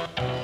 Bye.